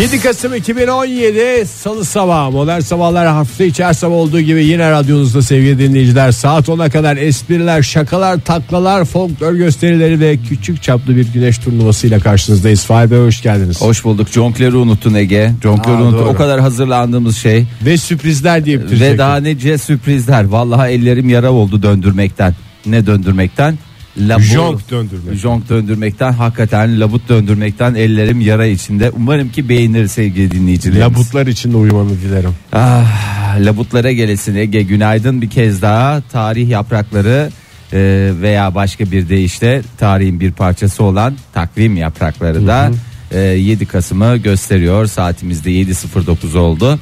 7 Kasım 2017 Salı sabahı Modern Sabahlar hafta içi her sabah olduğu gibi yine radyonuzda sevgili dinleyiciler saat 10'a kadar espriler, şakalar, taklalar, folklor gösterileri ve küçük çaplı bir güneş turnuvasıyla karşınızdayız. Fahir Bey hoş geldiniz. Hoş bulduk. Jonkler'i unuttun Ege. Jonkler'i unuttun. doğru. O kadar hazırlandığımız şey. Ve sürprizler diye. Ve daha nice sürprizler. Vallahi ellerim yara oldu döndürmekten. Ne döndürmekten? Labut. Jonk döndürmek. Jonk döndürmekten hakikaten labut döndürmekten ellerim yara içinde. Umarım ki beğenir sevgili dinleyicilerimiz. Labutlar için de uyumanı dilerim. Ah, labutlara gelesin Ege günaydın bir kez daha tarih yaprakları e, veya başka bir deyişle tarihin bir parçası olan takvim yaprakları da e, 7 Kasım'ı gösteriyor saatimizde 7.09 oldu.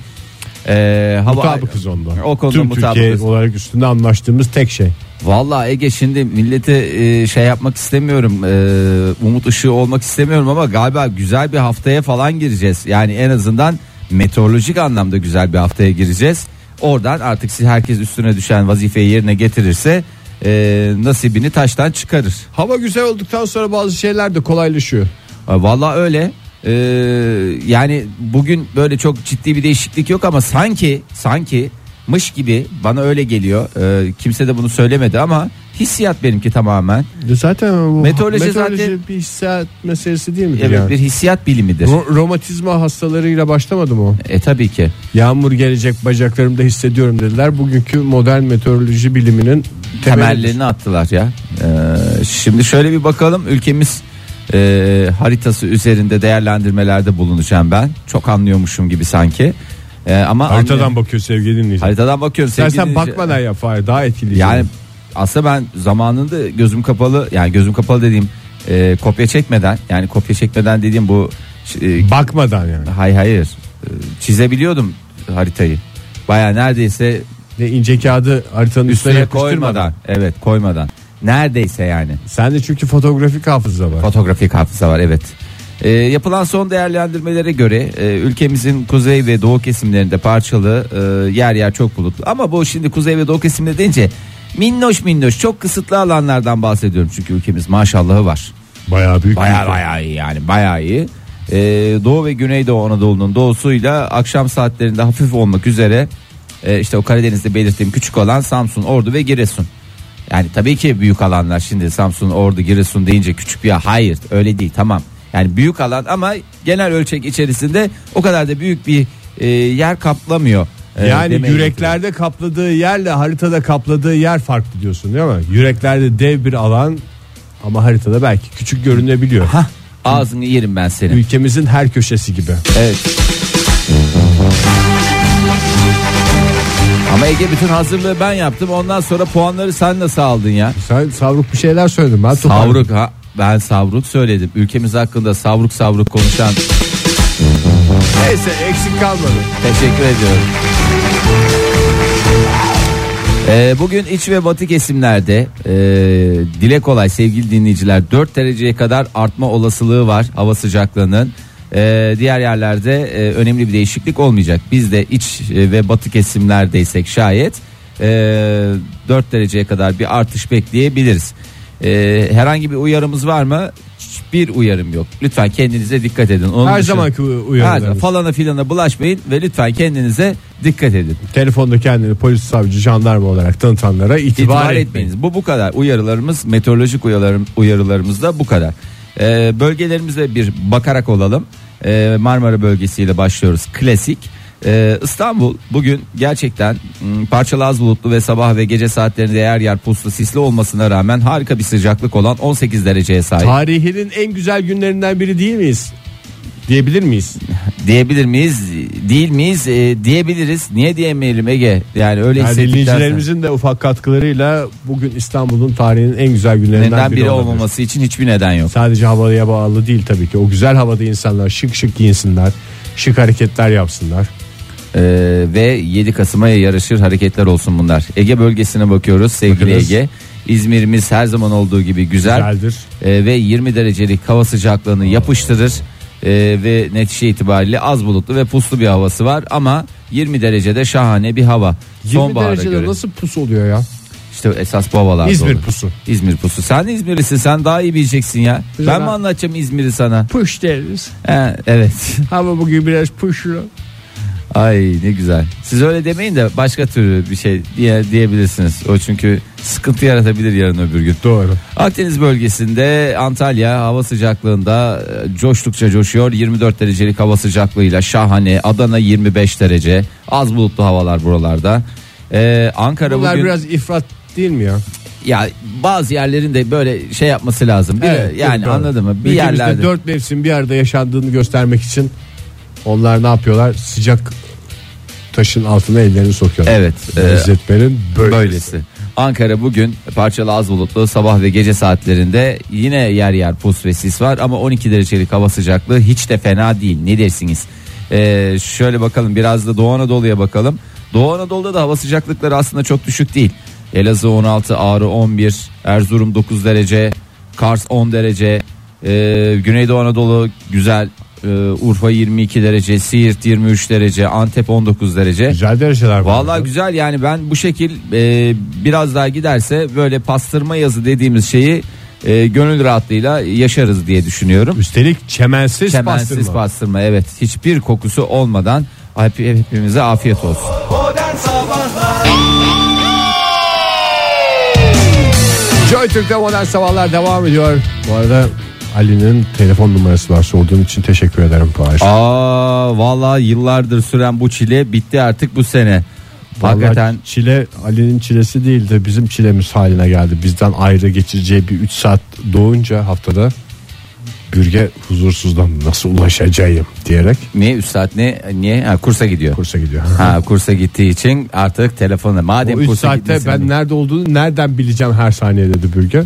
E, hava, Mutabıkız onda. O konuda Tüm Türkiye mutabıkız. olarak üstünde anlaştığımız tek şey. Vallahi Ege şimdi millete e, şey yapmak istemiyorum e, umut ışığı olmak istemiyorum ama galiba güzel bir haftaya falan gireceğiz. Yani en azından meteorolojik anlamda güzel bir haftaya gireceğiz. Oradan artık siz herkes üstüne düşen vazifeyi yerine getirirse e, nasibini taştan çıkarır. Hava güzel olduktan sonra bazı şeyler de kolaylaşıyor. E, Vallahi öyle. E, yani bugün böyle çok ciddi bir değişiklik yok ama sanki sanki mış gibi bana öyle geliyor. E, kimse de bunu söylemedi ama hissiyat benimki tamamen. Zaten bu Meteoroloji zaten- bir hissiyat meselesi değil midir Evet yani? bir hissiyat bilimidir. Ro- romatizma hastalarıyla başlamadı mı o? E tabii ki. Yağmur gelecek bacaklarımda hissediyorum dediler. Bugünkü modern meteoroloji biliminin temelidir. Temellerini attılar ya. Ee, şimdi şöyle bir bakalım ülkemiz e, haritası üzerinde değerlendirmelerde bulunacağım ben. Çok anlıyormuşum gibi sanki. E, ama Haritadan anlay- bakıyor sevgili dinleyici. haritadan bakıyorum. Sevgili sen dinleyici. bakmadan yap Fahir daha etkili. Yani aslında ben zamanında gözüm kapalı yani gözüm kapalı dediğim e, kopya çekmeden yani kopya çekmeden dediğim bu e, bakmadan yani. hay hayır e, çizebiliyordum haritayı. Baya neredeyse Ne ince kağıdı haritanın üstüne, üstüne koymadan evet koymadan neredeyse yani Sende çünkü fotografik hafıza var. Fotoğrafik hafıza var evet. Ee, yapılan son değerlendirmelere göre e, ülkemizin kuzey ve doğu kesimlerinde parçalı e, yer yer çok bulutlu. Ama bu şimdi kuzey ve doğu kesimleri deyince minnoş minnoş çok kısıtlı alanlardan bahsediyorum. Çünkü ülkemiz maşallahı var. Bayağı büyük. Baya baya iyi yani baya iyi. Ee, doğu ve güneydoğu Anadolu'nun doğusuyla akşam saatlerinde hafif olmak üzere e, işte o Karadeniz'de belirttiğim küçük olan Samsun, Ordu ve Giresun. Yani tabii ki büyük alanlar şimdi Samsun, Ordu, Giresun deyince küçük bir yer. Hayır öyle değil tamam. Yani büyük alan ama genel ölçek içerisinde o kadar da büyük bir e, yer kaplamıyor. E, Yani yüreklerde kapladığı yerle haritada kapladığı yer farklı diyorsun değil mi? Yüreklerde dev bir alan ama haritada belki küçük görünebiliyor. Hah, ağzını yerim ben senin. Ülkemizin her köşesi gibi. Evet. Ama Ege bütün hazırlığı ben yaptım. Ondan sonra puanları sen nasıl aldın ya? Sen savruk bir şeyler söyledin. Ben toparladım. Savruk ha. Ben savruk söyledim. Ülkemiz hakkında savruk savruk konuşan Neyse eksik kalmadı. teşekkür ediyorum. Ee, bugün iç ve batı kesimlerde e, dile kolay sevgili dinleyiciler 4 dereceye kadar artma olasılığı var hava sıcaklığının. Ee, diğer yerlerde e, önemli bir değişiklik olmayacak. Biz de iç e, ve batı kesimlerdeysek şayet e, 4 dereceye kadar bir artış bekleyebiliriz. E, herhangi bir uyarımız var mı? Hiçbir uyarım yok. Lütfen kendinize dikkat edin. Onun Her dışında- zamanki uyarılarımız. falana filana bulaşmayın ve lütfen kendinize dikkat edin. Telefonda kendini polis, savcı, jandarma olarak tanıtanlara itibar, İtibar etmeyin. etmeyiniz. Bu bu kadar. Uyarılarımız, meteorolojik uyarılarım, uyarılarımız da bu kadar. Ee, bölgelerimize bir bakarak olalım. Ee, Marmara bölgesiyle başlıyoruz. Klasik. Ee, İstanbul bugün gerçekten m, parçalı az bulutlu ve sabah ve gece saatlerinde yer yer puslu sisli olmasına rağmen harika bir sıcaklık olan 18 dereceye sahip. Tarihinin en güzel günlerinden biri değil miyiz? Diyebilir miyiz? Diyebilir miyiz? Değil miyiz? Ee, diyebiliriz. Niye diyemeyelim Ege? Yani öyle Yani dinleyicilerimizin de ufak katkılarıyla bugün İstanbul'un tarihinin en güzel günlerinden Neden biri, biri olabilir. olmaması için hiçbir neden yok. Sadece havaya bağlı değil tabii ki. O güzel havada insanlar şık şık giyinsinler, şık hareketler yapsınlar. Ee, ve 7 Kasım'a yaraşır hareketler olsun bunlar. Ege bölgesine bakıyoruz sevgili Bakınız. Ege. İzmir'imiz her zaman olduğu gibi güzel Güzeldir. Ee, ve 20 derecelik hava sıcaklığını yapıştırır. Ee, ve netice itibariyle az bulutlu ve puslu bir havası var ama 20 derecede şahane bir hava. 20 Sonbahara derecede göre. nasıl pus oluyor ya? İşte esas bu havalarda İzmir olur. pusu. İzmir pusu. Sen İzmirlisin sen daha iyi bileceksin ya. Güzel ben mi anlatacağım İzmir'i sana? Push deriz. He, evet. Ama bugün biraz pushlu. Ay ne güzel. Siz öyle demeyin de başka türlü bir şey diye diyebilirsiniz. O çünkü sıkıntı yaratabilir yarın öbür gün. Doğru. Akdeniz bölgesinde Antalya hava sıcaklığında e, coştukça coşuyor. 24 derecelik hava sıcaklığıyla şahane. Adana 25 derece. Az bulutlu havalar buralarda. Ee, Ankara Bunlar bugün biraz ifrat değil mi ya? ya bazı yerlerin de böyle şey yapması lazım. Bir- yani doğru. anladın mı? Bir Ülkemizde yerlerde dört mevsim bir arada yaşandığını göstermek için onlar ne yapıyorlar? Sıcak taşın altına ellerini sokuyorlar. Evet, Benzetmenin böylesi. böylesi. Ankara bugün parçalı az bulutlu sabah ve gece saatlerinde yine yer yer pus ve sis var ama 12 derecelik hava sıcaklığı hiç de fena değil. Ne dersiniz? Ee, şöyle bakalım biraz da Doğu Anadolu'ya bakalım. Doğu Anadolu'da da hava sıcaklıkları aslında çok düşük değil. Elazığ 16, Ağrı 11, Erzurum 9 derece, Kars 10 derece, ee, Güneydoğu Anadolu güzel, ee, Urfa 22 derece, Siirt 23 derece, Antep 19 derece. Güzel dereceler var. Vallahi güzel yani ben bu şekil e, biraz daha giderse böyle pastırma yazı dediğimiz şeyi e, gönül rahatlığıyla yaşarız diye düşünüyorum. Üstelik çemensiz, Çemensiz pastırma. pastırma. evet hiçbir kokusu olmadan hep, hepimize afiyet olsun. Joy Türk'te modern sabahlar devam ediyor. Bu arada Ali'nin telefon numarası var sorduğun için teşekkür ederim Fahir. Aa vallahi yıllardır süren bu çile bitti artık bu sene. Hakikaten Vallahi çile Ali'nin çilesi değil de bizim çilemiz haline geldi. Bizden ayrı geçireceği bir 3 saat doğunca haftada bürge huzursuzdan nasıl ulaşacağım diyerek ne üst saat ne niye ha, kursa gidiyor. kursa gidiyor. Ha kursa gittiği için artık telefonla madem o 3 kursa saatte ben nerede olduğunu nereden bileceğim her saniye dedi bürge.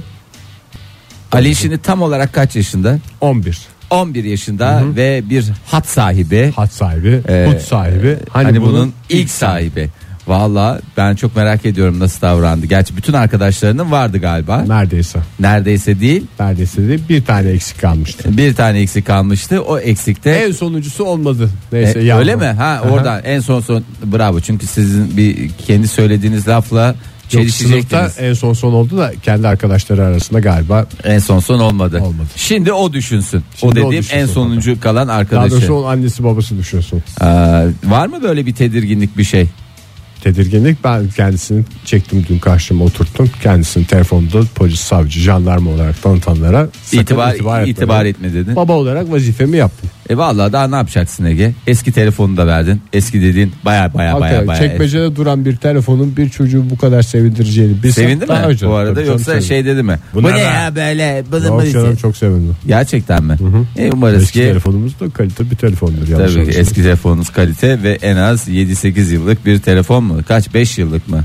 Ali şimdi tam olarak kaç yaşında? 11 11 yaşında ve bir hat sahibi. hat sahibi, Ee, hut sahibi. Hani, bunun, ilk sahibi. Valla ben çok merak ediyorum nasıl davrandı. Gerçi bütün arkadaşlarının vardı galiba. Neredeyse. Neredeyse değil. Neredeyse de bir tane eksik kalmıştı. Bir tane eksik kalmıştı. O eksikte En sonuncusu olmadı. Neyse E, öyle mi? Ha Aha. oradan en son son bravo. Çünkü sizin bir kendi söylediğiniz lafla. Sınıfta en son son oldu da kendi arkadaşları arasında galiba En son son olmadı. Olmadı. Şimdi o düşünsün. Şimdi o o dediğim düşünsün en sonuncu kalan daha arkadaşı. doğrusu onun annesi babası düşünsün. Ee, var mı böyle bir tedirginlik bir şey? Tedirginlik ben kendisini çektim dün karşıma oturttum. Kendisini telefonda polis, savcı, jandarma olarak tanıtanlara sakın İtibar, itibar, etme. etme dedin. Baba olarak vazifemi yaptım. E vallahi daha ne yapacaksın Ege? Eski telefonu da verdin. Eski dediğin baya baya baya baya. çekmecede duran bir telefonun bir çocuğu bu kadar sevindireceğini bilsem Sevindi mi önce- bu arada Tabii yoksa sevindim. şey dedi mi? Bu, Bu ne ya böyle? Bıdı Yok canım çok sevindim. Gerçekten mi? E umarız Eski ki telefonumuz da kalite bir telefondur. tabii ki eski telefonunuz kalite ve en az 7-8 yıllık bir telefon mu? Kaç 5 yıllık mı?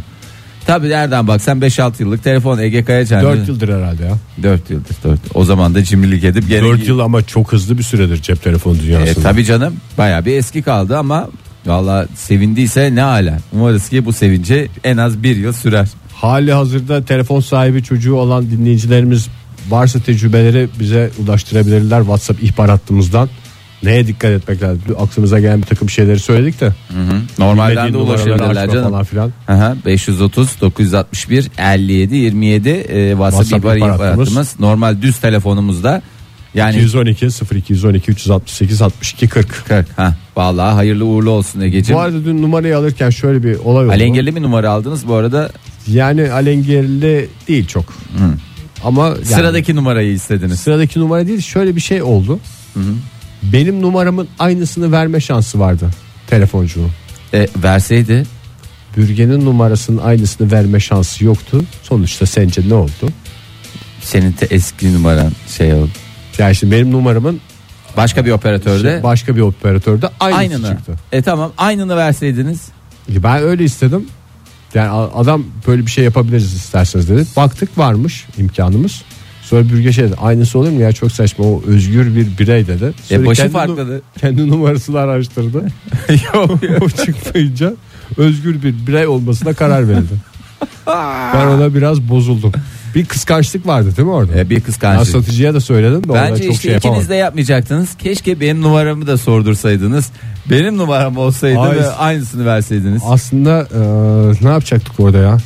Tabii nereden baksan 5-6 yıllık telefon Ege Kayacan. 4 yıldır herhalde ya. 4 yıldır 4. O zaman da cimrilik edip gene 4 yıl ama çok hızlı bir süredir cep telefonu E, dünyasında. tabii canım baya bir eski kaldı ama valla sevindiyse ne ala. Umarız ki bu sevinci en az bir yıl sürer. Hali hazırda telefon sahibi çocuğu olan dinleyicilerimiz varsa tecrübeleri bize ulaştırabilirler WhatsApp ihbar hattımızdan. Neye dikkat etmek lazım? Aklımıza gelen bir takım şeyleri söyledik de. Hı hı. Normalden de ulaşabilirler canım. Falan filan. Aha, 530 961 57 27 e, WhatsApp, WhatsApp ihbar hattımız. Normal düz telefonumuzda yani 212 0212 368 62 40. 40. Ha, vallahi hayırlı uğurlu olsun Egeciğim. Bu arada dün numarayı alırken şöyle bir olay oldu. Alengirli mi numara aldınız bu arada? Yani alengirli değil çok. Ama yani Sıradaki numarayı istediniz. sıradaki numara değil şöyle bir şey oldu. Benim numaramın aynısını verme şansı vardı telefoncunun. E, verseydi Bürgenin numarasının aynısını verme şansı yoktu. Sonuçta sence ne oldu? senin de eski numaran şey oldu. Yani şimdi benim numaramın Başka bir operatörde şey, başka bir operatörde aynısı aynını. çıktı. E tamam aynını verseydiniz. Ben öyle istedim. Yani a- adam böyle bir şey yapabiliriz isterseniz dedi. Baktık varmış imkanımız. Sonra bürge şey dedi. Aynısı olur mu ya çok saçma o özgür bir birey dedi. Sonra E başı kendi, farklı. kendi numarasını araştırdı. yok o çıkmayınca özgür bir birey olmasına karar verildi. ben ona biraz bozuldum. Bir kıskançlık vardı değil mi orada? E, bir Ben kıskançlık. satıcıya da söyledim de Bence çok işte şey yapamadım. ikiniz de yapmayacaktınız. Keşke benim numaramı da sordursaydınız. Benim numaram olsaydı Ay. ve aynısını verseydiniz. Aslında e, ne yapacaktık orada ya?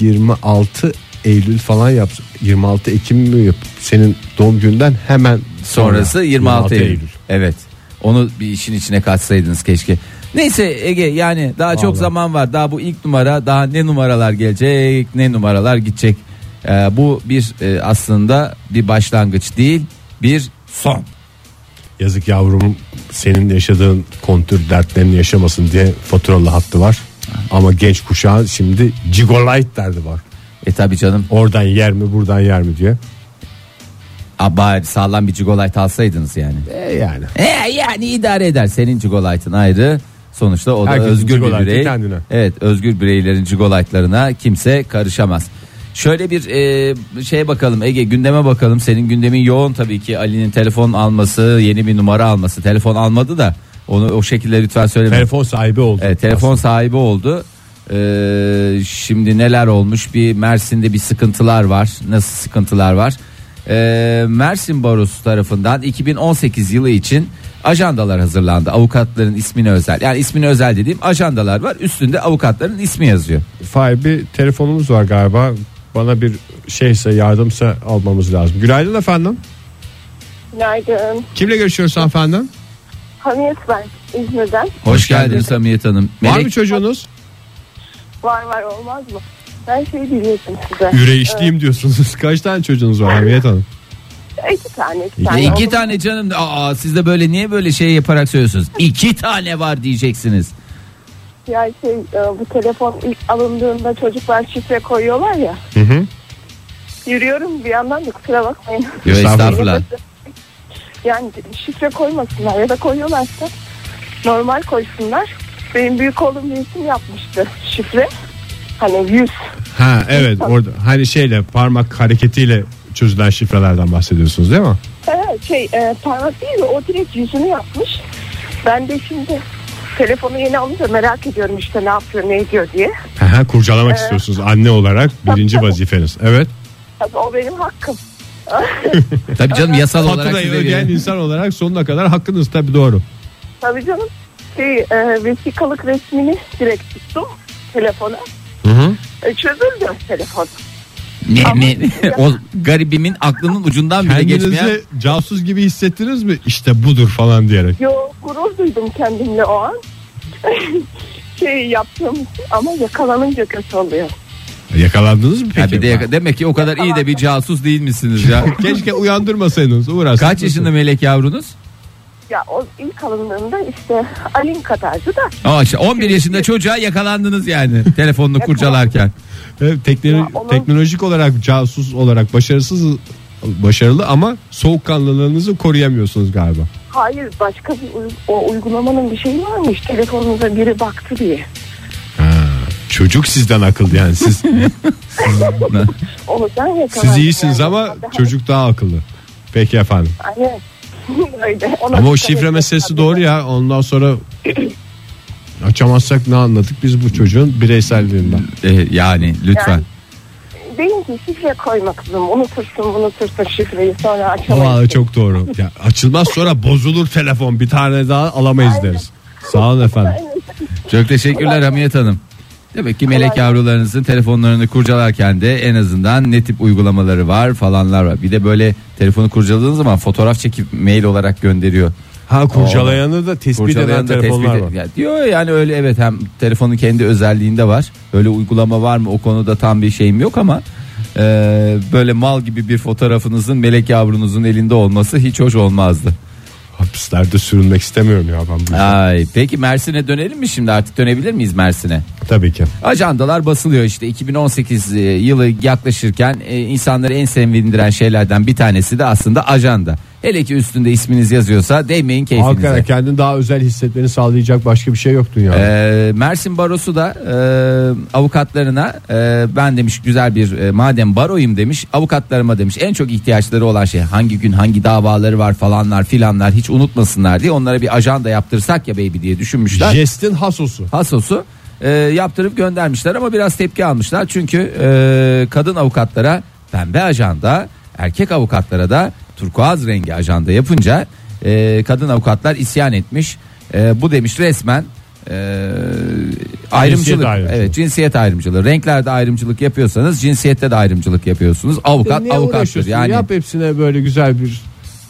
26 Eylül falan yap 26 Ekim mi yap senin doğum günden hemen Sonrası sonra, 26, Eylül. Evet. Onu bir işin içine katsaydınız keşke. Neyse Ege yani daha çok Vallahi. zaman var. Daha bu ilk numara daha ne numaralar gelecek ne numaralar gidecek. Ee, bu bir e, aslında bir başlangıç değil bir son. Yazık yavrum senin yaşadığın kontür dertlerini yaşamasın diye faturalı hattı var. Ama genç kuşağın şimdi gigolite derdi var. E tabi canım. Oradan yer mi buradan yer mi diye. Aa, bari sağlam bir Cigolite alsaydınız yani. E yani. E yani idare eder. Senin Cigolite'ın ayrı. Sonuçta o da Herkesin özgür bir birey. kendine. Evet özgür bireylerin Cigolite'larına kimse karışamaz. Şöyle bir e, şeye bakalım Ege gündeme bakalım. Senin gündemin yoğun tabii ki Ali'nin telefon alması, yeni bir numara alması. Telefon almadı da onu o şekilde lütfen söyleme. Telefon sahibi oldu. Evet, telefon sahibi oldu. Ee, şimdi neler olmuş? Bir Mersin'de bir sıkıntılar var. Nasıl sıkıntılar var? Ee, Mersin Barosu tarafından 2018 yılı için ajandalar hazırlandı. Avukatların ismine özel. Yani ismine özel dediğim ajandalar var. Üstünde avukatların ismi yazıyor. Fay bir telefonumuz var galiba. Bana bir şeyse yardımsa almamız lazım. Günaydın efendim. Günaydın. Kimle görüşüyoruz efendim? Hamiyet ben İzmir'den. Hoş, geldiniz Hamiyet Hanım. Var Melek- mı çocuğunuz? Var var olmaz mı? Ben şey diyecektim size. Yüreğişliyim diyorsunuz. Kaç tane çocuğunuz var Hamiyet Hanım? İki tane iki İki- tane. İki tane canım. Aa, siz de böyle niye böyle şey yaparak söylüyorsunuz? İki tane var diyeceksiniz. Ya şey e, bu telefon ilk alındığında çocuklar şifre koyuyorlar ya. Hı hı. Yürüyorum bir yandan da kusura bakmayın. Yo, estağfurullah. Yani şifre koymasınlar ya da koyuyorlarsa normal koysunlar. Benim büyük oğlum bir isim yapmıştı şifre. Hani 100. Ha evet orada hani şeyle parmak hareketiyle çözülen şifrelerden bahsediyorsunuz değil mi? Evet, şey e, parmak değil de o direkt yüzünü yapmış. Ben de şimdi telefonu yeni alınca merak ediyorum işte ne yapıyor ne ediyor diye. Ha, kurcalamak istiyorsunuz anne olarak birinci tabii. vazifeniz. Evet. Tabii o benim hakkım. Tabii canım yasal olarak Faturayı size ödeyen insan olarak sonuna kadar hakkınız tabii doğru. Tabii canım. Şey, e, vesikalık resmini direkt tuttum telefona. Hı hı. E, çözüldü telefon. Ne, Ama- ne, o garibimin aklının ucundan bile geçmeyen. Kendinizi casus gibi hissettiniz mi? İşte budur falan diyerek. Yo gurur duydum kendimle o an. şey yaptığım için ama yakalanınca kötü oluyor. Yakalandınız mı peki? Ha bir de yaka- demek ki o kadar iyi de bir casus değil misiniz ya? Keşke uyandırmasaydınız uğraşsınız. Kaç yaşında melek yavrunuz? Ya o ilk alındığında işte Alin kadardı da Aa işte 11 yaşında çocuğa yakalandınız yani telefonunu kurcalarken. Evet, teknolo- Ya onun- teknolojik olarak casus olarak başarısız başarılı ama soğukkanlılığınızı koruyamıyorsunuz galiba. hayır başka bir uy- o uygulamanın bir şeyi varmış telefonunuza biri baktı diye. Çocuk sizden akıllı yani siz Onu ben yakalandım. siz iyisiniz Yani. ama çocuk daha akıllı. Peki efendim. Aynen. Öyle. Ona Ama o şifre meselesi doğru ya. Ondan sonra açamazsak ne anladık biz bu çocuğun bireyselliğinden. Ee, yani lütfen. Yani- Benimki şifre koyma kızım. Unutursun unutursun şifreyi sonra Vallahi açamayız. çok doğru. Ya açılmaz sonra bozulur telefon. Bir tane daha alamayız Aynen. deriz. Sağ olun efendim. Çok teşekkürler Hamiyet Hanım. Demek ki melek yavrularınızın telefonlarını kurcalarken de en azından ne tip uygulamaları var falanlar var. Bir de böyle telefonu kurcaladığınız zaman fotoğraf çekip mail olarak gönderiyor. Ha kurcalayanı da tespit eden Kurcalayan da telefonlar tespit var. Ya diyor yani öyle evet hem telefonun kendi özelliğinde var. Öyle uygulama var mı o konuda tam bir şeyim yok ama e, böyle mal gibi bir fotoğrafınızın melek yavrunuzun elinde olması hiç hoş olmazdı. Hapislerde sürünmek istemiyorum ya ben bu yüzden. Ay peki Mersin'e dönelim mi şimdi artık dönebilir miyiz Mersin'e? Tabii ki. Ajandalar basılıyor işte 2018 e, yılı yaklaşırken e, insanları en sevindiren şeylerden bir tanesi de aslında ajanda. Hele ki üstünde isminiz yazıyorsa değmeyin keyfinize. Hakikaten kendini daha özel hissetmeni sağlayacak başka bir şey yok dünyada. Ee, Mersin Barosu da e, avukatlarına e, ben demiş güzel bir e, madem baroyum demiş avukatlarıma demiş en çok ihtiyaçları olan şey hangi gün hangi davaları var falanlar filanlar hiç unutmasınlar diye onlara bir ajanda yaptırsak ya baby diye düşünmüşler. Jestin hasosu. Hasosu e, yaptırıp göndermişler ama biraz tepki almışlar çünkü e, kadın avukatlara pembe ajanda erkek avukatlara da turkuaz rengi ajanda yapınca e, kadın avukatlar isyan etmiş E, bu demiş resmen e, Ayrımcılık. ayrımcılığı. Evet cinsiyet ayrımcılığı. Renklerde ayrımcılık yapıyorsanız cinsiyette de ayrımcılık yapıyorsunuz. Avukat Niye avukattır. Yani Yap hepsine böyle güzel bir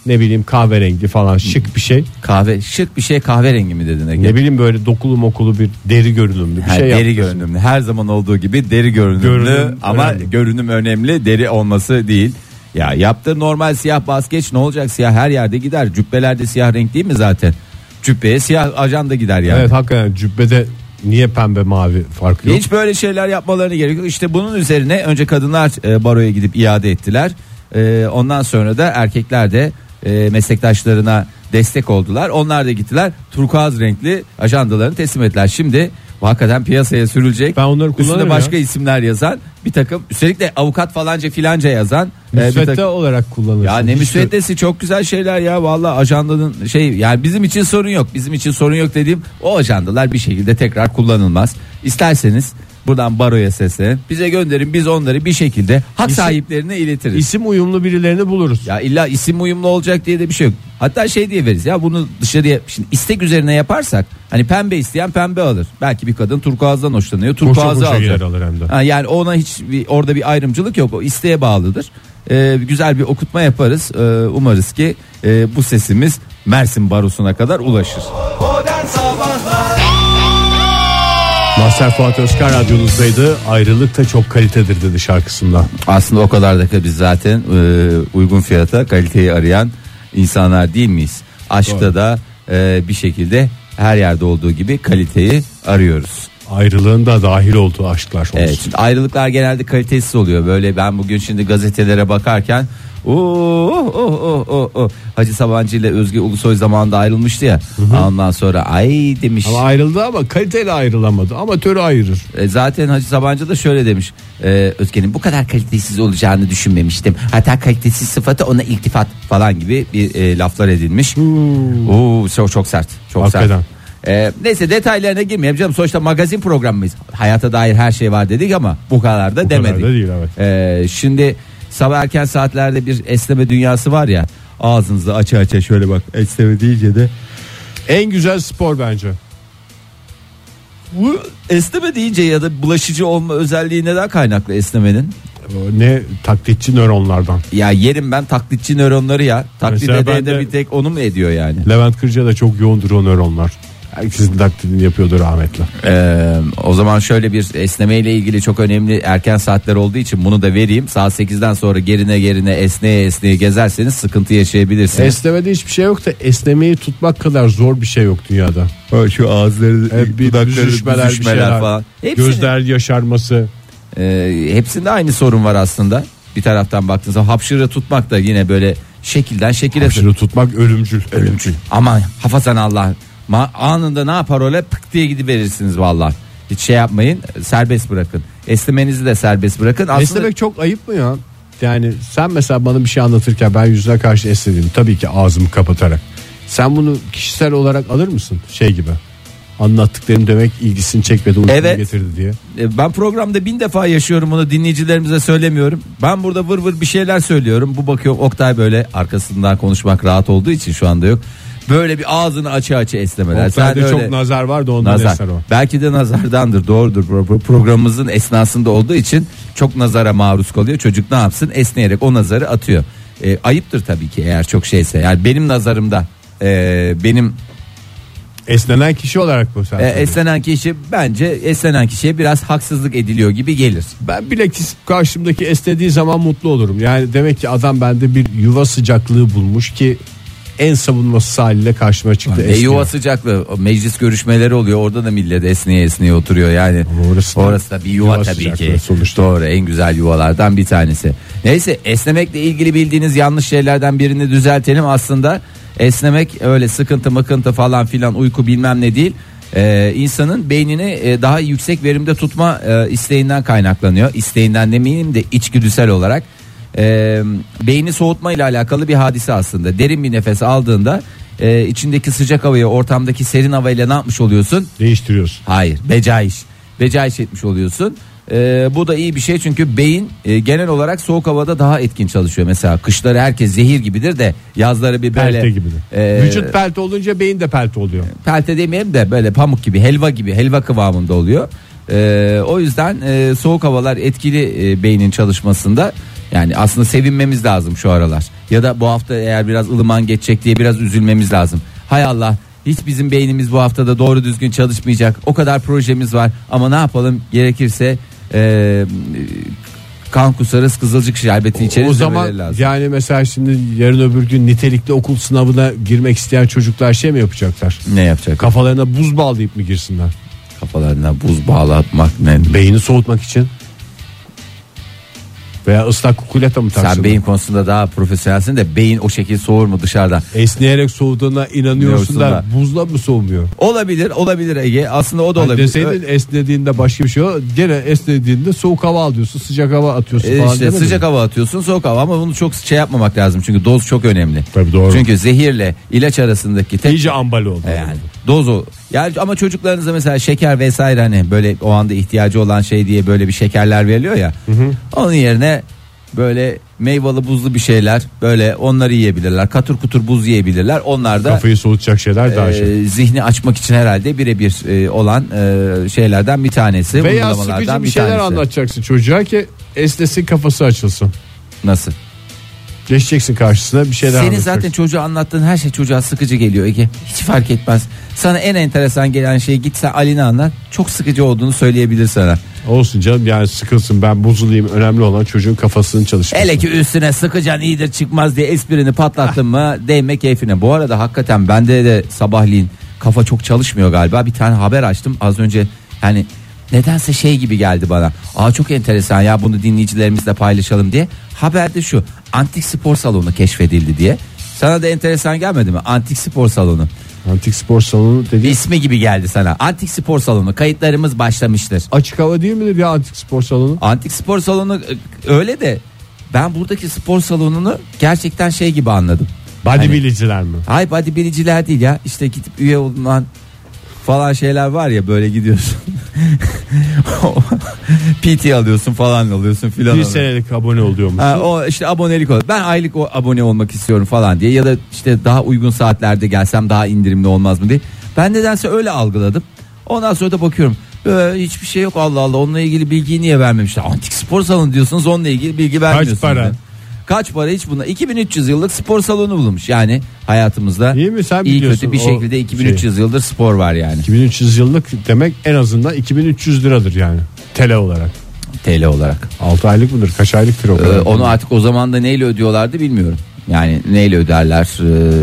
ne bileyim kahverengi falan şık bir şey. kahve şık bir şey kahverengi mi dedin Ege? Ne bileyim böyle dokulu mokulu bir deri görünümlü bir Ha, şey deri görünümlü. Her zaman olduğu gibi deri görünümlü Görünüm ama önemli. görünüm önemli, deri olması değil. Ya yaptır normal siyah baskeç ne olacak siyah her yerde gider. Cübbelerde siyah renk değil mi zaten? Cübbeye siyah ajan da gider yani. Evet hakikaten cübbede niye pembe mavi farkı yok? Hiç böyle şeyler yapmalarını gerek yok. İşte bunun üzerine önce kadınlar e, baroya gidip iade ettiler. E, ondan sonra da erkekler de e, meslektaşlarına destek oldular. Onlar da gittiler turkuaz renkli ajandalarını teslim ettiler. Şimdi hakikaten piyasaya sürülecek. Ben onları kullanırım başka ya. isimler yazan bir takım üstelik de avukat falanca filanca yazan e, Müsvedde takım- olarak kullanırsın. ya ne Hiç müsveddesi çok güzel şeyler ya vallahi ajandanın şey yani bizim için sorun yok. Bizim için sorun yok dediğim o ajandalar bir şekilde tekrar kullanılmaz. İsterseniz buradan baroya seslenin. Bize gönderin biz onları bir şekilde hak İsim- sahiplerine iletiriz. İsim uyumlu birilerini buluruz. ya illa isim uyumlu olacak diye de bir şey yok. Hatta şey diye veririz ya bunu dışarıya şimdi istek üzerine yaparsak hani pembe isteyen pembe alır. Belki bir kadın turkuazdan hoşlanıyor. Turkuazı koşa alacak. gider alır hem de. Ha, yani ona hiç bir, orada bir ayrımcılık yok. O isteğe bağlıdır. Ee, güzel bir okutma yaparız. Ee, umarız ki e, bu sesimiz Mersin Barosu'na kadar ulaşır. Modern Sabahlar Master Fuat Özkan radyonuzdaydı. Ayrılık da çok kalitedir dedi şarkısında. Aslında o kadar da biz zaten e, uygun fiyata kaliteyi arayan insanlar değil miyiz? Aşkta da e, bir şekilde her yerde olduğu gibi kaliteyi arıyoruz. Ayrılığın da dahil olduğu aşklar olsun. Evet, ayrılıklar genelde kalitesiz oluyor. Böyle ben bugün şimdi gazetelere bakarken Oh, oh, oh, oh, oh. Hacı Sabancı ile Özge Ulusoy zamanında ayrılmıştı ya. Ondan sonra ay demiş. Ama ayrıldı ama kaliteli ayrılamadı. Amatörü ayırır. E, zaten Hacı Sabancı da şöyle demiş. E, Özge'nin bu kadar kalitesiz olacağını düşünmemiştim. Hatta kalitesiz sıfatı ona iltifat falan gibi bir e, laflar edilmiş. Oo, çok, çok sert. Çok Hakikaten. sert. E, neyse detaylarına girmeyelim canım. Sonuçta magazin programımız. Hayata dair her şey var dedik ama bu kadar da Bu demedik. kadar da değil evet. E, şimdi sabah erken saatlerde bir esneme dünyası var ya. Ağzınızı aça aça şöyle bak esneme deyince de En güzel spor bence. bu esneme deyince ya da bulaşıcı olma özelliği neden kaynaklı esnemenin? Ne taklitçi nöronlardan. Ya yerim ben taklitçi nöronları ya. Taklit Mesela de de- bir tek onu mu ediyor yani? Levent Kırca da çok yoğundur o nöronlar. Herkesin taklidini yapıyordu rahmetli. Ee, o zaman şöyle bir esneme ile ilgili çok önemli erken saatler olduğu için bunu da vereyim. Saat 8'den sonra gerine gerine esneye esneye gezerseniz sıkıntı yaşayabilirsiniz. Esnemede hiçbir şey yok da esnemeyi tutmak kadar zor bir şey yok dünyada. şu ağızları, Hep bir büzüşmeler, bir şeyler. falan. Hepsini, Gözler yaşarması. e, hepsinde aynı sorun var aslında. Bir taraftan baktığınızda hapşırı tutmak da yine böyle şekilden şekile Hapşırı tutmak ölümcül. ölümcül. Aman hafazan Allah. Ma- anında ne yapar öyle pık diye gidiverirsiniz vallahi. Hiç şey yapmayın serbest bırakın. Esnemenizi de serbest bırakın. Aslında Esnemek çok ayıp mı ya? Yani sen mesela bana bir şey anlatırken ben yüzüne karşı esnedim. Tabii ki ağzımı kapatarak. Sen bunu kişisel olarak alır mısın? Şey gibi. Anlattıklarım demek ilgisini çekmedi, uykunu Evet. getirdi diye. E, ben programda bin defa yaşıyorum bunu dinleyicilerimize söylemiyorum. Ben burada vır vır bir şeyler söylüyorum. Bu bakıyor Oktay böyle arkasından konuşmak rahat olduğu için şu anda yok. Böyle bir ağzını açı açı esnemeler. Oktay'da Sen çok öyle- nazar var da ondan Nazar. eser o. Belki de nazardandır doğrudur Pro- pro- programımızın esnasında olduğu için çok nazara maruz kalıyor. Çocuk ne yapsın esneyerek o nazarı atıyor. E, ayıptır tabii ki eğer çok şeyse. Yani benim nazarımda e, benim Esnenen kişi olarak bu sen. e, esnenen kişi bence esnenen kişiye biraz haksızlık ediliyor gibi gelir. Ben bilakis karşımdaki esnediği zaman mutlu olurum. Yani demek ki adam bende bir yuva sıcaklığı bulmuş ki en savunması haliyle karşıma çıktı. Esniyor. yuva sıcaklığı meclis görüşmeleri oluyor orada da millet esniye esniye oturuyor yani. Orası orası da bir yuva, yuva tabii ki. sonuçta. Doğru en güzel yuvalardan bir tanesi. Neyse esnemekle ilgili bildiğiniz yanlış şeylerden birini düzeltelim aslında. Esnemek öyle sıkıntı mıkıntı falan filan uyku bilmem ne değil. Ee, insanın beynini e, daha yüksek verimde tutma e, isteğinden kaynaklanıyor. İsteğinden demeyeyim de içgüdüsel olarak. Ee, beyni soğutma ile alakalı bir hadise aslında. Derin bir nefes aldığında e, içindeki sıcak havayı ortamdaki serin havayla ne yapmış oluyorsun? Değiştiriyorsun. Hayır becaiş. Becaiş etmiş oluyorsun. E, bu da iyi bir şey çünkü beyin e, genel olarak soğuk havada daha etkin çalışıyor. Mesela kışları herkes zehir gibidir de yazları bir böyle Pelte gibidir. e, Vücut pelte olunca beyin de pelte oluyor. pelte demeyelim de böyle pamuk gibi helva gibi helva kıvamında oluyor. E, o yüzden e, soğuk havalar etkili e, beynin çalışmasında. Yani aslında sevinmemiz lazım şu aralar. Ya da bu hafta eğer biraz ılıman geçecek diye biraz üzülmemiz lazım. Hay Allah hiç bizim beynimiz bu haftada doğru düzgün çalışmayacak. O kadar projemiz var ama ne yapalım gerekirse e, kan kusarız kızılcık şerbetini içeriz o zaman lazım. yani mesela şimdi yarın öbür gün nitelikli okul sınavına girmek isteyen çocuklar şey mi yapacaklar? Ne yapacak? Kafalarına buz bağlayıp mı girsinler? Kafalarına buz bağlatmak ne? Beyni soğutmak için. Veya ıslak kukuleta mı taksınlar? Sen beyin konusunda daha profesyonelsin de beyin o şekilde soğur mu dışarıdan? Esneyerek soğuduğuna inanıyorsun da buzla mı soğumuyor? Olabilir olabilir Ege aslında o da Hani olabilir. deseydin esnediğinde başka bir şey o. Gene esnediğinde soğuk hava alıyorsun sıcak hava atıyorsun E falan. işte sıcak mi? hava atıyorsun soğuk hava ama bunu çok şey yapmamak lazım çünkü doz çok önemli. Tabii doğru. Çünkü zehirle ilaç arasındaki tek İyice ambali oldu. E yani doz o. Yani ama çocuklarınıza mesela şeker vesaire hani böyle o anda ihtiyacı olan şey diye böyle bir şekerler veriliyor ya. Onun yerine böyle meyveli buzlu bir şeyler böyle onları yiyebilirler. Katır kutur buz yiyebilirler. Onlar da Kafayı soğutacak şeyler daha e, şey. zihni açmak için herhalde birebir e, olan e, şeylerden bir tanesi. Veya uygulamalardan sıkıcı bir şeyler tanesi. anlatacaksın çocuğa ki esnesin kafası açılsın. Nasıl? Geçeceksin karşısına bir şeyler Senin anlatacaksın. zaten çocuğa anlattığın her şey çocuğa sıkıcı geliyor Ege. Hiç fark etmez. Sana en enteresan gelen şey git sen Ali'ne anlat. Çok sıkıcı olduğunu söyleyebilir sana. Olsun canım yani sıkılsın ben bozulayım önemli olan çocuğun kafasının çalışması. Hele ki üstüne sıkıcan iyidir çıkmaz diye esprini patlattın mı değme keyfine. Bu arada hakikaten bende de sabahleyin kafa çok çalışmıyor galiba. Bir tane haber açtım az önce yani nedense şey gibi geldi bana. Aa çok enteresan ya bunu dinleyicilerimizle paylaşalım diye. Haberde şu antik spor salonu keşfedildi diye. Sana da enteresan gelmedi mi? Antik spor salonu. Antik spor salonu dediğin İsmi gibi geldi sana. Antik spor salonu kayıtlarımız başlamıştır. açık hava değil midir ya antik spor salonu? Antik spor salonu e, öyle de ben buradaki spor salonunu gerçekten şey gibi anladım. Bodybuildingciler mi? Hay bodybuildingciler değil ya işte gidip üye olunan falan şeyler var ya böyle gidiyorsun. PT alıyorsun falan alıyorsun filan. Bir senelik abone oluyormuş. Ha, o işte abonelik ol. Ben aylık o abone olmak istiyorum falan diye ya da işte daha uygun saatlerde gelsem daha indirimli olmaz mı diye. Ben nedense öyle algıladım. Ondan sonra da bakıyorum. Ee, hiçbir şey yok Allah Allah onunla ilgili bilgiyi niye vermemişler? Antik spor salonu diyorsunuz onunla ilgili bilgi vermiyorsunuz. para? Yani. Kaç para hiç buna 2300 yıllık spor salonu bulmuş yani hayatımızda İyi mi? Sen iyi biliyorsun kötü bir o şekilde 2300 yıldır spor var yani 2300 yıllık demek en azından 2300 liradır yani. TL olarak. TL olarak 6 aylık mıdır? Kaç aylıktır o Ee, kadar? onu artık o zaman da neyle ödüyorlardı bilmiyorum. Yani neyle öderler?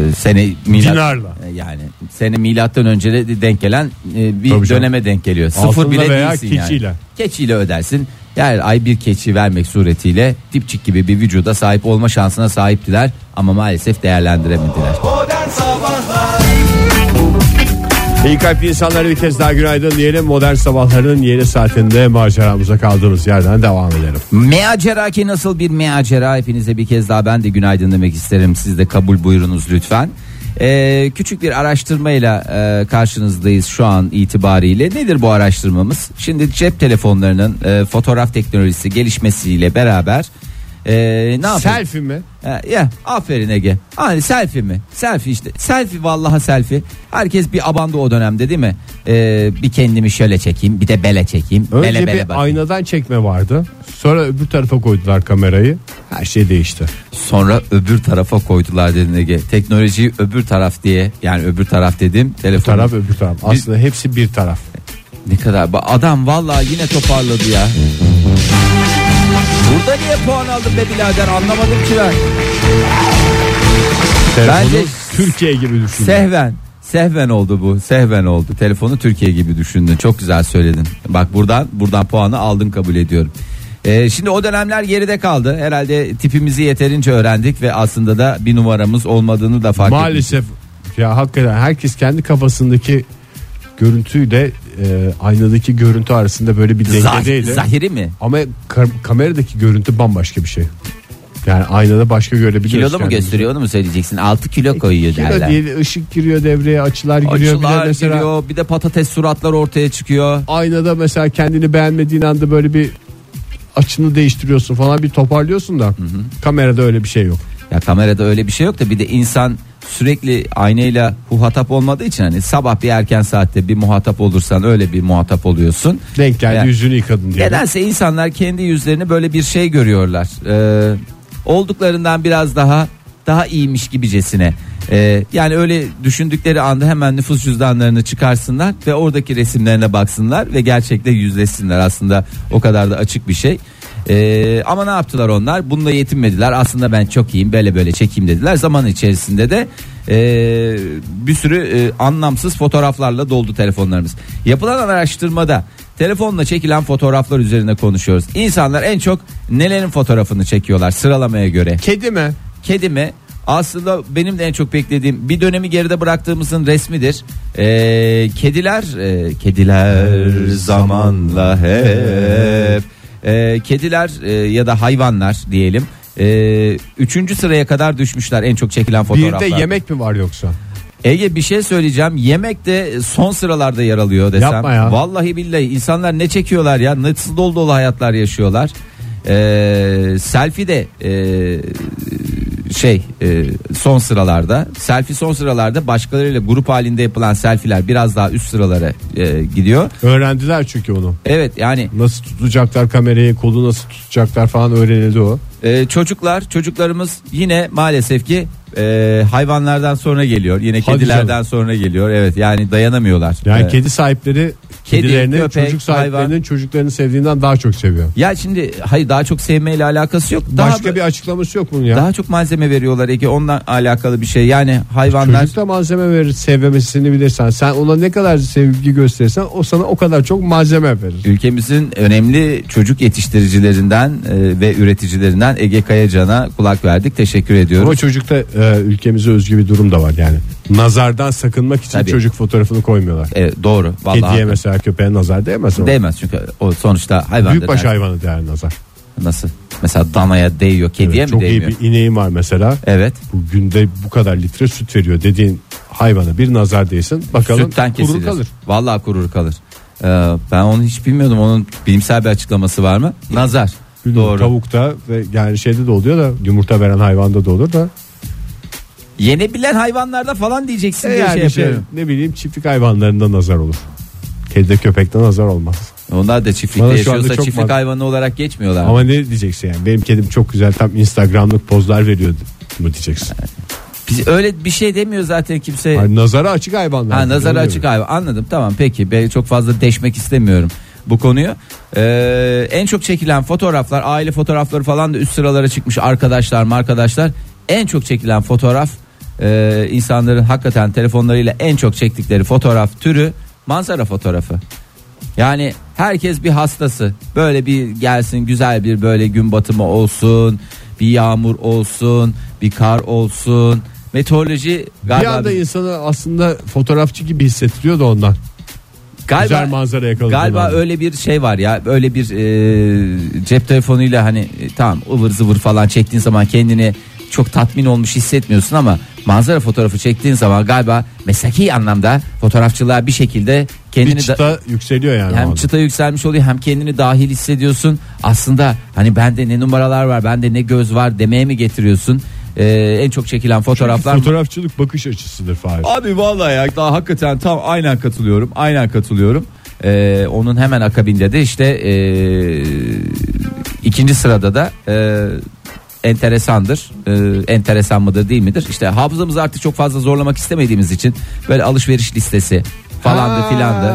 Ee, sene milat, Dinarla. Ee, Yani sene milattan önce de denk gelen e, bir Tabii canım. döneme denk geliyor. Sıfır Altınla bile veya değilsin keçiyle. yani. Keçiyle ödersin. Her ay bir keçi vermek suretiyle dipçik gibi bir vücuda sahip olma şansına sahiptiler ama maalesef değerlendiremediler. İyi kalpli insanlara bir kez daha günaydın diyelim. Modern sabahların yeni saatinde maceramıza kaldığımız yerden devam edelim. Meacera ki nasıl bir meacera hepinize bir kez daha ben de günaydın demek isterim. Siz de kabul buyurunuz lütfen. Ee, küçük bir araştırmayla e, karşınızdayız şu an itibariyle. Nedir bu araştırmamız? Şimdi cep telefonlarının e, fotoğraf teknolojisi gelişmesiyle beraber e, ne yapalım? Selfie mi? E, ya aferin Ege. Hani selfie mi? Selfie işte. Selfie vallahi selfie. Herkes bir abandı o dönemde değil mi? E, bir kendimi şöyle çekeyim, bir de bele çekeyim. Önce bele bele bir bakayım. aynadan çekme vardı. Sonra öbür tarafa koydular kamerayı. Her şey değişti. Sonra öbür tarafa koydular dedin Ege. Teknolojiyi öbür taraf diye yani öbür taraf dedim. Telefon. Taraf öbür taraf. Aslında hepsi bir taraf. Ne kadar adam vallahi yine toparladı ya. Burada niye puan aldın be birader anlamadım ki ben. Telefonu Bence- Türkiye gibi düşün. Sehven. Sehven oldu bu. Sehven oldu. Telefonu Türkiye gibi düşündün. Çok güzel söyledin. Bak buradan buradan puanı aldın kabul ediyorum. Ee, şimdi o dönemler geride kaldı. Herhalde tipimizi yeterince öğrendik ve aslında da bir numaramız olmadığını da fark ettik. Maalesef ya hakikaten herkes kendi kafasındaki görüntüyle e, aynadaki görüntü arasında böyle bir Zah- dengedeydi. zahiri mi? Ama ka- kameradaki görüntü bambaşka bir şey. Yani aynada başka görebiliyoruz. Kilolu mu kendimizi. gösteriyor onu mu söyleyeceksin? 6 kilo koyuyor Kilo derler. değil ışık giriyor devreye açılar giriyor. bir de mesela giriyor bir de patates suratlar ortaya çıkıyor. aynada mesela kendini beğenmediğin anda böyle bir açını değiştiriyorsun falan bir toparlıyorsun da kamerada öyle bir şey yok. Ya kamerada öyle bir şey yok da bir de insan sürekli aynayla muhatap olmadığı için hani sabah bir erken saatte bir muhatap olursan öyle bir muhatap oluyorsun. Denk geldi Yani- yüzünü yıkadın diye. Nedense insanlar kendi yüzlerini böyle bir şey görüyorlar. Ee, olduklarından biraz daha daha iyiymiş gibicesine. Ee, yani öyle düşündükleri anda hemen nüfus cüzdanlarını çıkarsınlar ve oradaki resimlerine baksınlar ve gerçekle yüzleşsinler. Aslında o kadar da açık bir şey. Ee, ama ne yaptılar onlar? Bununla yetinmediler. Aslında ben çok iyiyim böyle böyle çekeyim dediler. Zaman içerisinde de e, bir sürü e, anlamsız fotoğraflarla doldu telefonlarımız. Yapılan araştırmada telefonla çekilen fotoğraflar üzerine konuşuyoruz. İnsanlar en çok nelerin fotoğrafını çekiyorlar sıralamaya göre. Kedi mi? Kedi mi? Aslında benim de en çok beklediğim bir dönemi geride bıraktığımızın resmidir. Ee, kediler, e, kediler zamanla hep. Ee, kediler e, ya da hayvanlar diyelim. e, üçüncü sıraya kadar düşmüşler en çok çekilen Bir fotoğraflar. de yemek mi var yoksa? Ege bir şey söyleyeceğim. Yemek de son sıralarda yer alıyor desem. Yapma ya. Vallahi billahi insanlar ne çekiyorlar ya? Nasıl dolu dolu hayatlar yaşıyorlar. Ee, selfie de e, şey e, son sıralarda. Selfie son sıralarda başkalarıyla grup halinde yapılan selfiler biraz daha üst sıralara e, gidiyor. Öğrendiler çünkü onu. Evet yani Nasıl tutacaklar kamerayı, kolu nasıl tutacaklar falan öğrenildi o. e, çocuklar çocuklarımız yine maalesef ki e, hayvanlardan sonra geliyor. Yine Hadi kedilerden canım. sonra geliyor. Evet yani dayanamıyorlar. Yani Evet. kedi sahipleri Kedi, kedilerini köpek, çocuk sahiplerinin hayvan. çocuklarını sevdiğinden daha çok seviyor. Ya şimdi hayır daha çok sevmeyle alakası yok. Daha Başka bir açıklaması yok bunun ya. daha çok malzeme veriyorlar Ege ondan alakalı bir şey. Yani hayvanlar Çocuk da malzeme verir sevmemesini bilirsen. Sen ona ne kadar sevgi gösterirsen o sana o kadar çok malzeme verir. ülkemizin önemli çocuk yetiştiricilerinden e, ve üreticilerinden Ege Kayacan'a kulak verdik. Teşekkür ediyoruz. Ama çocukta e, ülkemize özgü bir durum da var yani. Nazardan sakınmak için Tabii. çocuk fotoğrafını koymuyorlar. Evet, doğru. Vallahi Kediye hakikaten. mesela köpeğe nazar değmez o. Değmez çünkü o sonuçta hayvan. Büyükbaş der- hayvanı değer nazar. Nasıl? Mesela danaya değiyor, kediye Evet, mi çok değmiyor? iyi bir ineğim var mesela. Evet. Bu günde bu kadar litre süt veriyor dediğin hayvana bir nazar değsin. Bakalım Sütten kurur kesilir. kalır. Vallahi kurur kalır. Ee, ben onu hiç bilmiyordum. Onun bilimsel bir açıklaması var mı? Nazar. Bilmiyorum, Doğru. Tavukta ve yani şeyde de oluyor da yumurta veren hayvanda da olur da. Yenebilen hayvanlarda falan diyeceksin diye yani şey şey, yapıyorum. ne bileyim çiftlik hayvanlarında nazar olur. Kedide köpekte nazar olmaz. Onlar da çiftlikte Bana şu anda yaşıyorsa çok çiftlik mal- hayvanı olarak geçmiyorlar. Ama ne diyeceksin yani benim kedim çok güzel tam instagramlık pozlar veriyor mu diyeceksin. Biz öyle bir şey demiyor zaten kimse. Nazara açık hayvanlar. Ha nazara Öyle açık mi? hayvan. Anladım tamam peki. Ben çok fazla deşmek istemiyorum bu konuyu. Ee, en çok çekilen fotoğraflar, aile fotoğrafları falan da üst sıralara çıkmış arkadaşlar mı arkadaşlar. En çok çekilen fotoğraf e, insanların hakikaten telefonlarıyla en çok çektikleri fotoğraf türü manzara fotoğrafı. Yani herkes bir hastası. Böyle bir gelsin güzel bir böyle gün batımı olsun, bir yağmur olsun, bir kar olsun. Meteoroloji Bir galiba anda insanı aslında fotoğrafçı gibi hissettiriyor da ondan. Güzel manzara yakaladığın Galiba anda. öyle bir şey var ya öyle bir e, cep telefonuyla hani e, tamam ıvır zıvır falan çektiğin zaman kendini çok tatmin olmuş hissetmiyorsun ama manzara fotoğrafı çektiğin zaman galiba mesleki anlamda fotoğrafçılığa bir şekilde kendini bir da- çıta yükseliyor yani. hem çıta yükselmiş oluyor hem kendini dahil hissediyorsun. Aslında hani bende ne numaralar var bende ne göz var demeye mi getiriyorsun? Ee, en çok çekilen fotoğraflar Fotoğrafçılık bakış açısıdır Fahir. Abi vallahi ya daha hakikaten tam aynen katılıyorum. Aynen katılıyorum. Ee, onun hemen akabinde de işte ee, ikinci sırada da ee, enteresandır. Ee, enteresan mıdır değil midir? İşte hafızamızı artık çok fazla zorlamak istemediğimiz için böyle alışveriş listesi falandı Ha, filandı.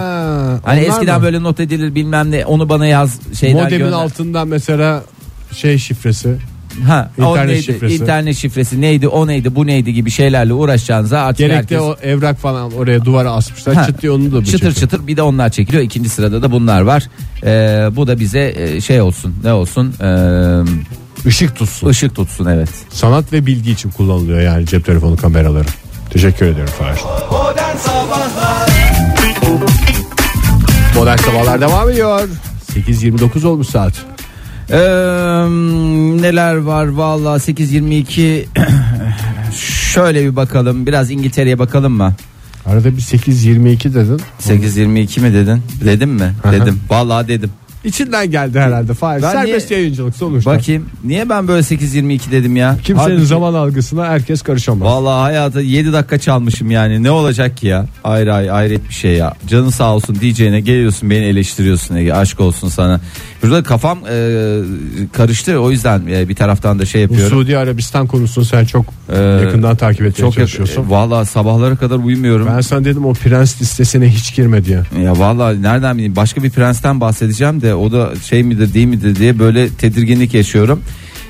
Hani onlar eskiden mı? böyle not edilir bilmem ne onu bana yaz şeyden Modemin gönder. altından mesela şey şifresi. Ha, o İnternet neydi? şifresi. İnternet şifresi neydi o neydi bu neydi gibi şeylerle uğraşacağınıza artık Gerek herkes o evrak falan oraya duvara asmışlar. Ha, Çıt diye onu da bu çıtır çekiyor. çıtır bir de onlar çekiliyor. İkinci sırada da bunlar var. Ee, bu da bize e, şey olsun ne olsun ee, Işık tutsun. ışık tutsun evet. Sanat ve bilgi için kullanılıyor yani cep telefonu kameraları. Teşekkür ederim Fahir. Modern Sabahlar Modern Sabahlar devam ediyor. 8.29 olmuş saat. Ee, neler var valla 8.22 şöyle bir bakalım biraz İngiltere'ye bakalım mı? Arada bir 8.22 dedin. 8.22 mi dedin? Dedim mi? Dedim. Vallahi dedim. İçinden geldi herhalde. Fahir. Ben Serbest niye- yayıncılık sonuçta. Bakayım niye ben böyle 8.22 dedim ya? Kimsenin Halbuki- zaman algısına herkes karışamaz. Vallahi hayatı 7 dakika çalmışım yani ne olacak ki ya ayrı ayrı hayret bir şey ya canın sağ olsun diyeceğine geliyorsun beni eleştiriyorsun Ege aşk olsun sana burada kafam e, karıştı. O yüzden e, bir taraftan da şey Bu yapıyorum. Suudi Arabistan konusunu sen çok Ee, yakından takip etmeye çok çalışıyorsun. e, vallahi sabahlara kadar uyumuyorum. Ben sana dedim o prens listesine hiç girme diye. ya vallahi nereden bileyim başka bir prensten bahsedeceğim de o da şey midir değil midir diye böyle tedirginlik yaşıyorum.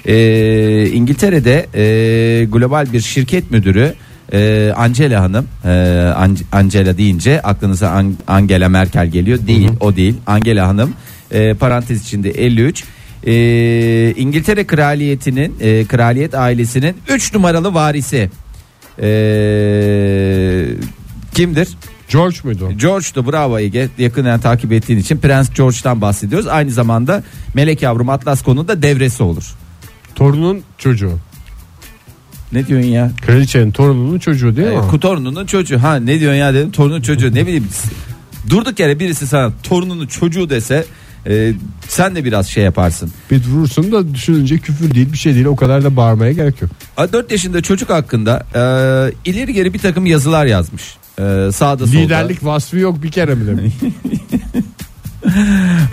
Ee, İngiltere'de e, global bir şirket müdürü e, Angela Hanım e, An- Angela deyince aklınıza An- Angela Merkel geliyor. Değil o değil. Angela Hanım e, parantez içinde 53 e, İngiltere kraliyetinin e, kraliyet ailesinin 3 numaralı varisi E, kimdir? George muydu? George'du bravo Ege yakından takip ettiğin için Prens George'dan bahsediyoruz. Aynı zamanda Melek Yavrum Atlas konuda devresi olur. Torunun çocuğu. Ne diyorsun ya? Kraliçenin torununun çocuğu değil mi? Ee, torununun çocuğu. Ha ne diyorsun ya dedim. Torunun çocuğu ne bileyim. Durduk yere birisi sana torununun çocuğu dese e, sen de biraz şey yaparsın. Bir durursun da düşününce küfür değil bir şey değil o kadar da bağırmaya gerek yok. 4 yaşında çocuk hakkında e, ileri geri bir takım yazılar yazmış. E, sağda solda. Liderlik vasfı yok bir kere bile.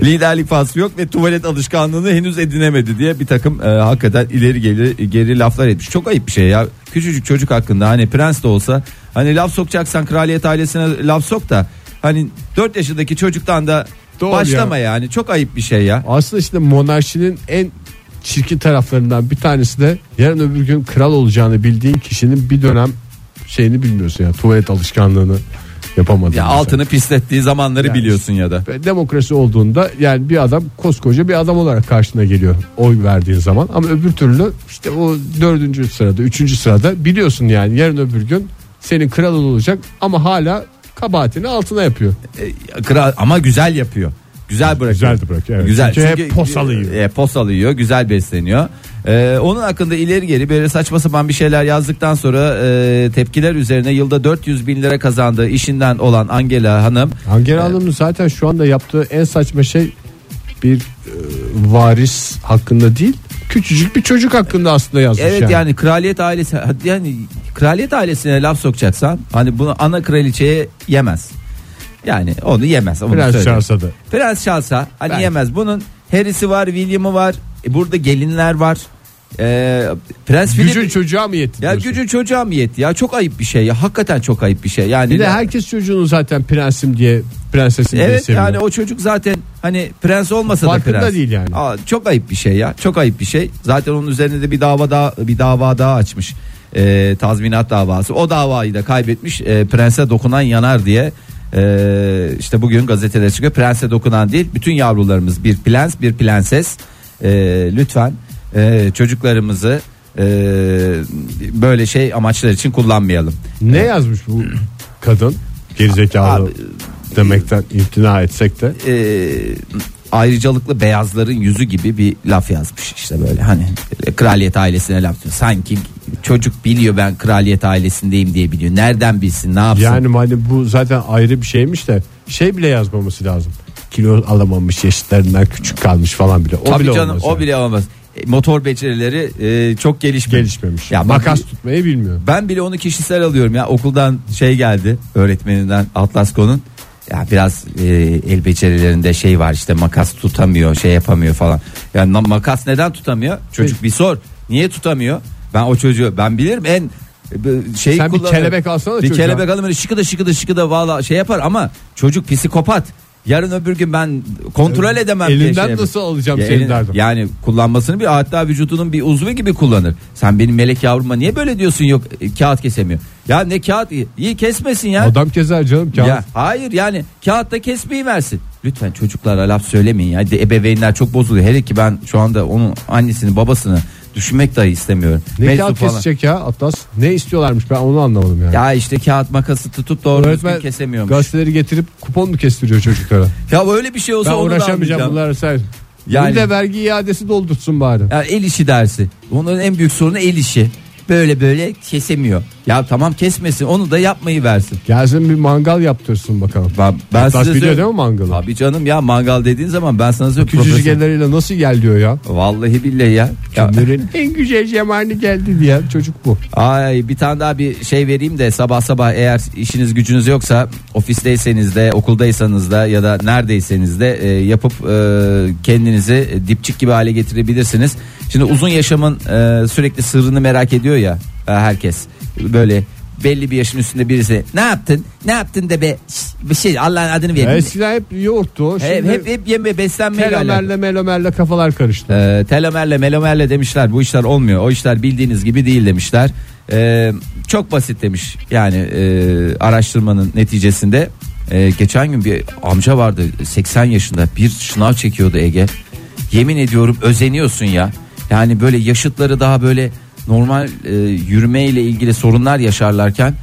liderlik faslı yok ve tuvalet alışkanlığını henüz edinemedi diye bir takım e, hakikaten ileri geri, geri laflar etmiş. Çok ayıp bir şey ya. Küçücük çocuk hakkında hani prens de olsa hani laf sokacaksan kraliyet ailesine laf sok da hani 4 yaşındaki çocuktan da Doğru başlama ya. yani. Çok ayıp bir şey ya. Aslında işte monarşinin en çirkin taraflarından bir tanesi de yarın öbür gün kral olacağını bildiğin kişinin bir dönem şeyini bilmiyorsun ya tuvalet alışkanlığını yapamadığını. Ya altını pislettiği zamanları Yani biliyorsun ya da. Demokrasi olduğunda yani bir adam koskoca bir adam olarak karşına geliyor oy verdiğin zaman ama öbür türlü işte o dördüncü sırada üçüncü sırada biliyorsun yani yarın öbür gün senin kral olacak ama hala kabahatini altına yapıyor. E, kral ama güzel yapıyor. Güzel bırakıyor. Güzel bırakıyor, evet. Güzel. Çünkü hep posal yiyor. E, posal yiyor, güzel besleniyor. E, onun hakkında ileri geri böyle saçma sapan bir şeyler yazdıktan sonra e, tepkiler üzerine yılda 400 bin lira kazandığı işinden olan Angela Hanım Angela Hanım'ın zaten şu anda yaptığı en saçma şey bir e, varis hakkında değil küçücük bir çocuk hakkında aslında yazmış Evet yani. yani. kraliyet ailesi yani kraliyet ailesine laf sokacaksan hani bunu ana kraliçeye yemez. Yani onu yemez. Onu Prens söyleyeyim. Şahzade. Prens Charles'a hani Belki. yemez. Bunun Harry'si var, William'ı var. E, burada gelinler var. E, Prens Philip Gücün çocuğa mı yetti? ya diyorsun? gücün çocuğa mı yetti ya? Çok ayıp bir şey ya. Hakikaten çok ayıp bir şey. Yani Bir de herkes çocuğunu zaten prensim diye prensesim diye Evet seviyor. yani o çocuk zaten hani prens olmasa Farkında da prens. değil yani. Aa, çok ayıp bir şey ya. Çok ayıp bir şey. Zaten onun üzerine de bir dava daha bir dava daha açmış. Ee, tazminat davası. O davayı da kaybetmiş. Ee, prense dokunan yanar diye. Ee, işte bugün gazetelere çıkıyor. Prense dokunan değil. Bütün yavrularımız bir prens, bir prenses. Ee, lütfen e, çocuklarımızı e, böyle şey amaçlar için kullanmayalım. Ne yazmış bu kadın? Gerizekalı Abi, demekten imtina etsek de. e, ayrıcalıklı beyazların yüzü gibi bir laf yazmış işte böyle hani e, kraliyet ailesine laf diyor. Sanki çocuk biliyor ben kraliyet ailesindeyim diye biliyor. Nereden bilsin ne yapsın? Yani hani bu zaten ayrı bir şeymiş de şey bile yazmaması lazım. Kilo alamamış yaşıtlarından küçük kalmış falan bile. O Tabii bile canım olmaz o yani. bile olmaz. Motor becerileri e, çok gelişmemiş. gelişmemiş. Ya Makas tutmayı bilmiyor. Ben bile onu kişisel alıyorum ya okuldan şey geldi öğretmeninden Atlasko'nun ya biraz e, el becerilerinde şey var işte makas tutamıyor şey yapamıyor falan. Yani makas neden tutamıyor? Çocuk bir sor. Niye tutamıyor? Ben o çocuğu ben bilirim en şey Sen bir kelebek alsana Bir çocuğa. kelebek alın böyle şıkıda şıkıda şıkıda valla şey yapar ama çocuk psikopat. Yarın öbür gün ben kontrol edemem diye Elinden şey nasıl alacağım Ya senin elin- derdim. Yani kullanmasını bir hatta vücudunun bir uzvu gibi kullanır. Sen benim melek yavruma niye böyle diyorsun yok e, kağıt kesemiyor. Ya ne kağıt iyi kesmesin ya. Adam keser canım kağıt. Ya hayır yani kağıtta kesmeyi versin. Lütfen çocuklara laf söylemeyin ya. De, ebeveynler çok bozuluyor. Hele ki ben şu anda onun annesini babasını düşünmek dahi istemiyorum. Ne Meczup kağıt falan. kesecek ya Atlas? Ne istiyorlarmış ben onu anlamadım yani. Ya işte kağıt makası tutup doğru düzgün Öğretmen kesemiyormuş. gazeteleri getirip kupon mu kestiriyor çocuklara? Ya öyle bir şey olsa Ben onu da uğraşamayacağım anlayacağım. bunları sen Yani- Bir de vergi iadesi doldursun bari. Ya el işi dersi. Onların en büyük sorunu el işi. Böyle böyle kesemiyor. Ya tamam kesmesin onu da yapmayı versin. Gelsin bir mangal yaptırsın bakalım. Ben, ben Hatta size biliyor değil mi mangalı? Tabii canım ya mangal dediğin zaman ben sana söyleyeyim. Küçücük profesör- elleriyle nasıl gel diyor ya. Vallahi billahi ya. Ömrün en güzel zamanı geldi diye çocuk bu. Ay bir tane daha bir şey vereyim de sabah sabah eğer işiniz gücünüz yoksa ofisteyseniz de okuldaysanız da ya da neredeyseniz de e, yapıp e, kendinizi dipçik gibi hale getirebilirsiniz. Şimdi uzun yaşamın e, sürekli sırrını merak ediyor ya e, herkes böyle belli bir yaşın üstünde birisi ne yaptın ne yaptın de be şş, bir şey Allah'ın adını verin. Eskiden hep yoğurttu. Hep, Şimdi hep, hep yeme beslenmeyle alakalı. telomerle melomerle kafalar karıştı. E, telomerle melomerle demişler bu işler olmuyor. O işler bildiğiniz gibi değil demişler. E, çok basit demiş yani e, araştırmanın neticesinde. E, geçen gün bir amca vardı 80 yaşında bir şınav çekiyordu Ege. Yemin ediyorum özeniyorsun ya. Yani böyle yaşıtları daha böyle normal e, yürümeyle ilgili sorunlar yaşarlarken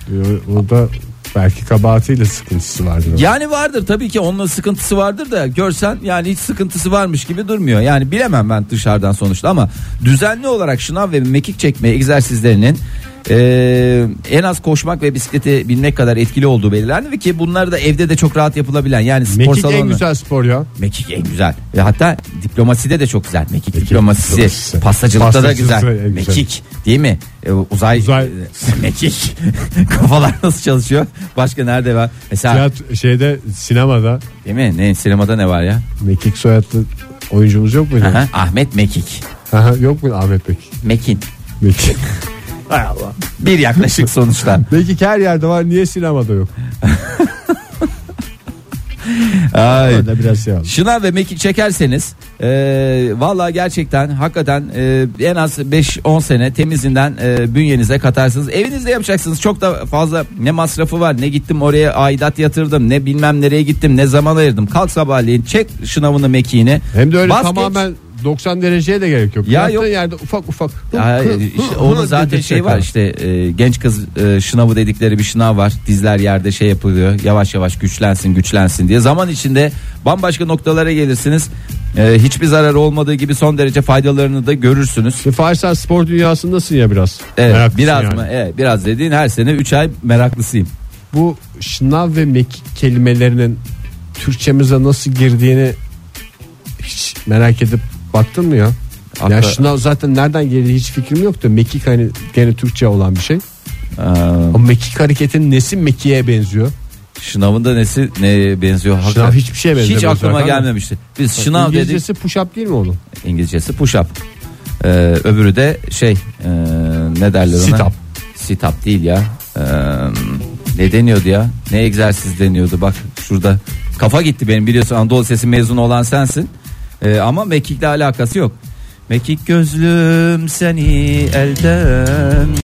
O da belki kabahatiyle sıkıntısı vardır. yani vardır tabii ki onun sıkıntısı vardır da görsen yani hiç sıkıntısı varmış gibi durmuyor. Yani bilemem ben dışarıdan sonuçta ama düzenli olarak şınav ve mekik çekme egzersizlerinin e, en az koşmak ve bisiklete binmek kadar etkili olduğu belirlendi ve ki bunlar da evde de çok rahat yapılabilen yani spor Mekik salonu. en güzel spor ya. Mekik en güzel. Ve hatta diplomaside de çok güzel. Mekik, Mekik diplomasisi, diplomasisi. pastacılıkta da Pastacılıkta güzel. güzel. Mekik değil mi? E, uzay, Uzay. mekik. Kafalar nasıl çalışıyor? Başka nerede var? Mesela Tiyatro, şeyde sinemada değil mi? Ne sinemada ne var ya? Mekik soyadlı oyuncumuz yok muydu? Aha, Ahmet Mekik. Aha, yok mu Ahmet Mekik? Mekin. Mekik. Bir yaklaşık sonuçta. Mekik her yerde var niye sinemada yok? Ay. Orada biraz şey oldu. Şınav ve mekik çekerseniz e, valla gerçekten hakikaten e, en az 5-10 sene temizinden e, bünyenize katarsınız. Evinizde yapacaksınız çok da fazla ne masrafı var ne gittim oraya aidat yatırdım ne bilmem nereye gittim ne zaman ayırdım. Kalk sabahleyin çek şınavını mekiğini. Hem de öyle Bas geç. tamamen 90 dereceye de gerek yok. Ya Yaptığın yok. yerde ufak ufak. Ya, işte onun zaten şey var işte e, genç kız e, şınavı dedikleri bir şınav var. Dizler yerde şey yapılıyor. Yavaş yavaş güçlensin güçlensin diye. Zaman içinde bambaşka noktalara gelirsiniz. E, hiçbir zararı olmadığı gibi son derece faydalarını da görürsünüz. Şimdi Fahir sen spor dünyasındasın ya biraz. Evet, Meraklısın biraz yani. mı? Evet, biraz dediğin her sene 3 ay meraklısıyım. Bu şınav ve mekik kelimelerinin Türkçemize nasıl girdiğini hiç merak edip baktın mı ya? Haklı. Ya şınav zaten nereden geldiği hiç fikrim yoktu. Mekik hani gene Türkçe olan bir şey. Ee, O mekik hareketin nesi mekiğe benziyor? şınavın da nesi neye benziyor? Şınav Hakikaten. hiçbir şeye benzemiyor. Hiç aklıma zaten. gelmemişti. Biz şınav dedik. İngilizcesi push up değil mi onun? İngilizcesi push up. Ee, öbürü de şey e, ne derler ona? Sit up. Sit up değil ya. Ee, ne deniyordu ya? Ne egzersiz deniyordu bak şurada. Kafa gitti benim biliyorsun Anadolu Sesi mezunu olan sensin. Ee, ama mekikle alakası yok. Mekik gözlüm seni elden